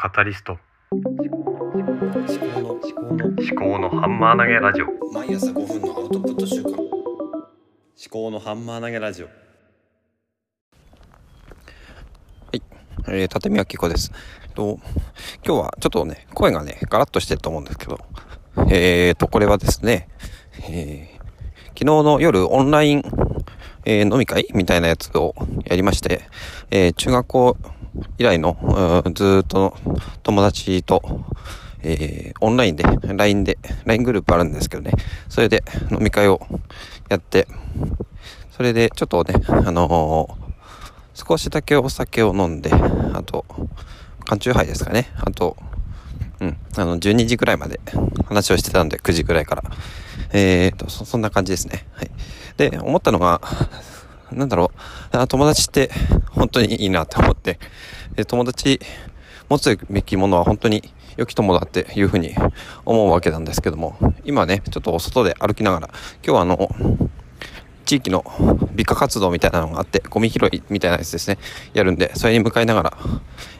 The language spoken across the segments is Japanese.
カタリスト。思考の思考の思考のハンマー投げラジオ。毎朝5分のアウトプット週間思考のハンマー投げラジオ。えー、立宮紀子です。と今日はちょっとね、声がね、ガラッとしてると思うんですけど、えーと、これはですね、えー昨日の夜オンライン、えー飲み会みたいなやつをやりまして、えー中学校以来の、ずっと友達と、えーオンラインで、LINE で、LINE グループあるんですけどね、それで飲み会をやって、それでちょっとね、あのー少しだけお酒を飲んで、あと、缶チューハイですかね。あと、うん、あの、12時くらいまで話をしてたんで、9時くらいから。えーと、そ、そんな感じですね。はい。で、思ったのが、なんだろう、友達って本当にいいなって思って、で友達持つべきものは本当に良き友だっていうふうに思うわけなんですけども、今ね、ちょっとお外で歩きながら、今日はあの、地域の美化活動みたいなのがあって、ゴミ拾いみたいなやつですね、やるんで、それに向かいながら、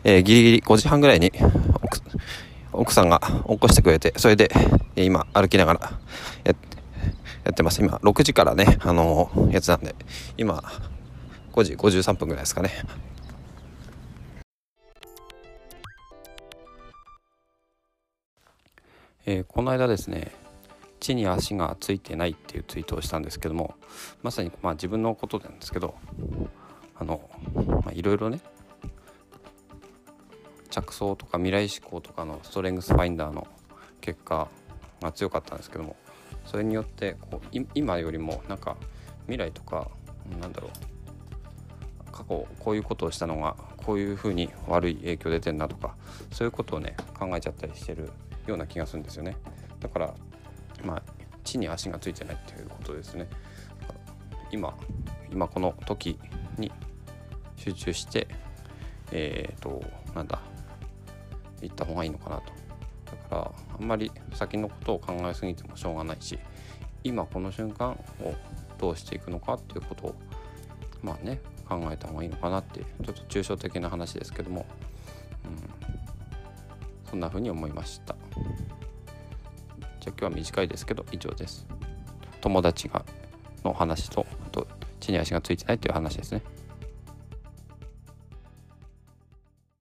えーギリギリ5時半ぐらいに奥奥さんが起こしてくれて、それで、え今歩きながらやってやってます。今、6時からね、あのーやつなんで、今、5時53分ぐらいですかね。えーこの間ですね、地に足がついてないっていうツイートをしたんですけどもまさにまあ自分のことなんですけどあのまあいろいろね着想とか未来志向とかのストレングスファインダーの結果が強かったんですけどもそれによってこう今よりもなんか未来とかなんだろう過去こういうことをしたのがこういうふうに悪い影響出てんなとかそういうことをね考えちゃったりしてるような気がするんですよね。だからまあ地に足がついてないっていうことですね。今今この時に集中してえっ、となんだ行った方がいいのかなと。だからあんまり先のことを考えすぎてもしょうがないし今この瞬間をどうしていくのかっていうことをまあね考えた方がいいのかなっていうちょっと抽象的な話ですけども、うん、そんな風に思いました。じゃあ今日は短いですけど以上です。友達がの話とあと地に足がついてないっていう話ですね。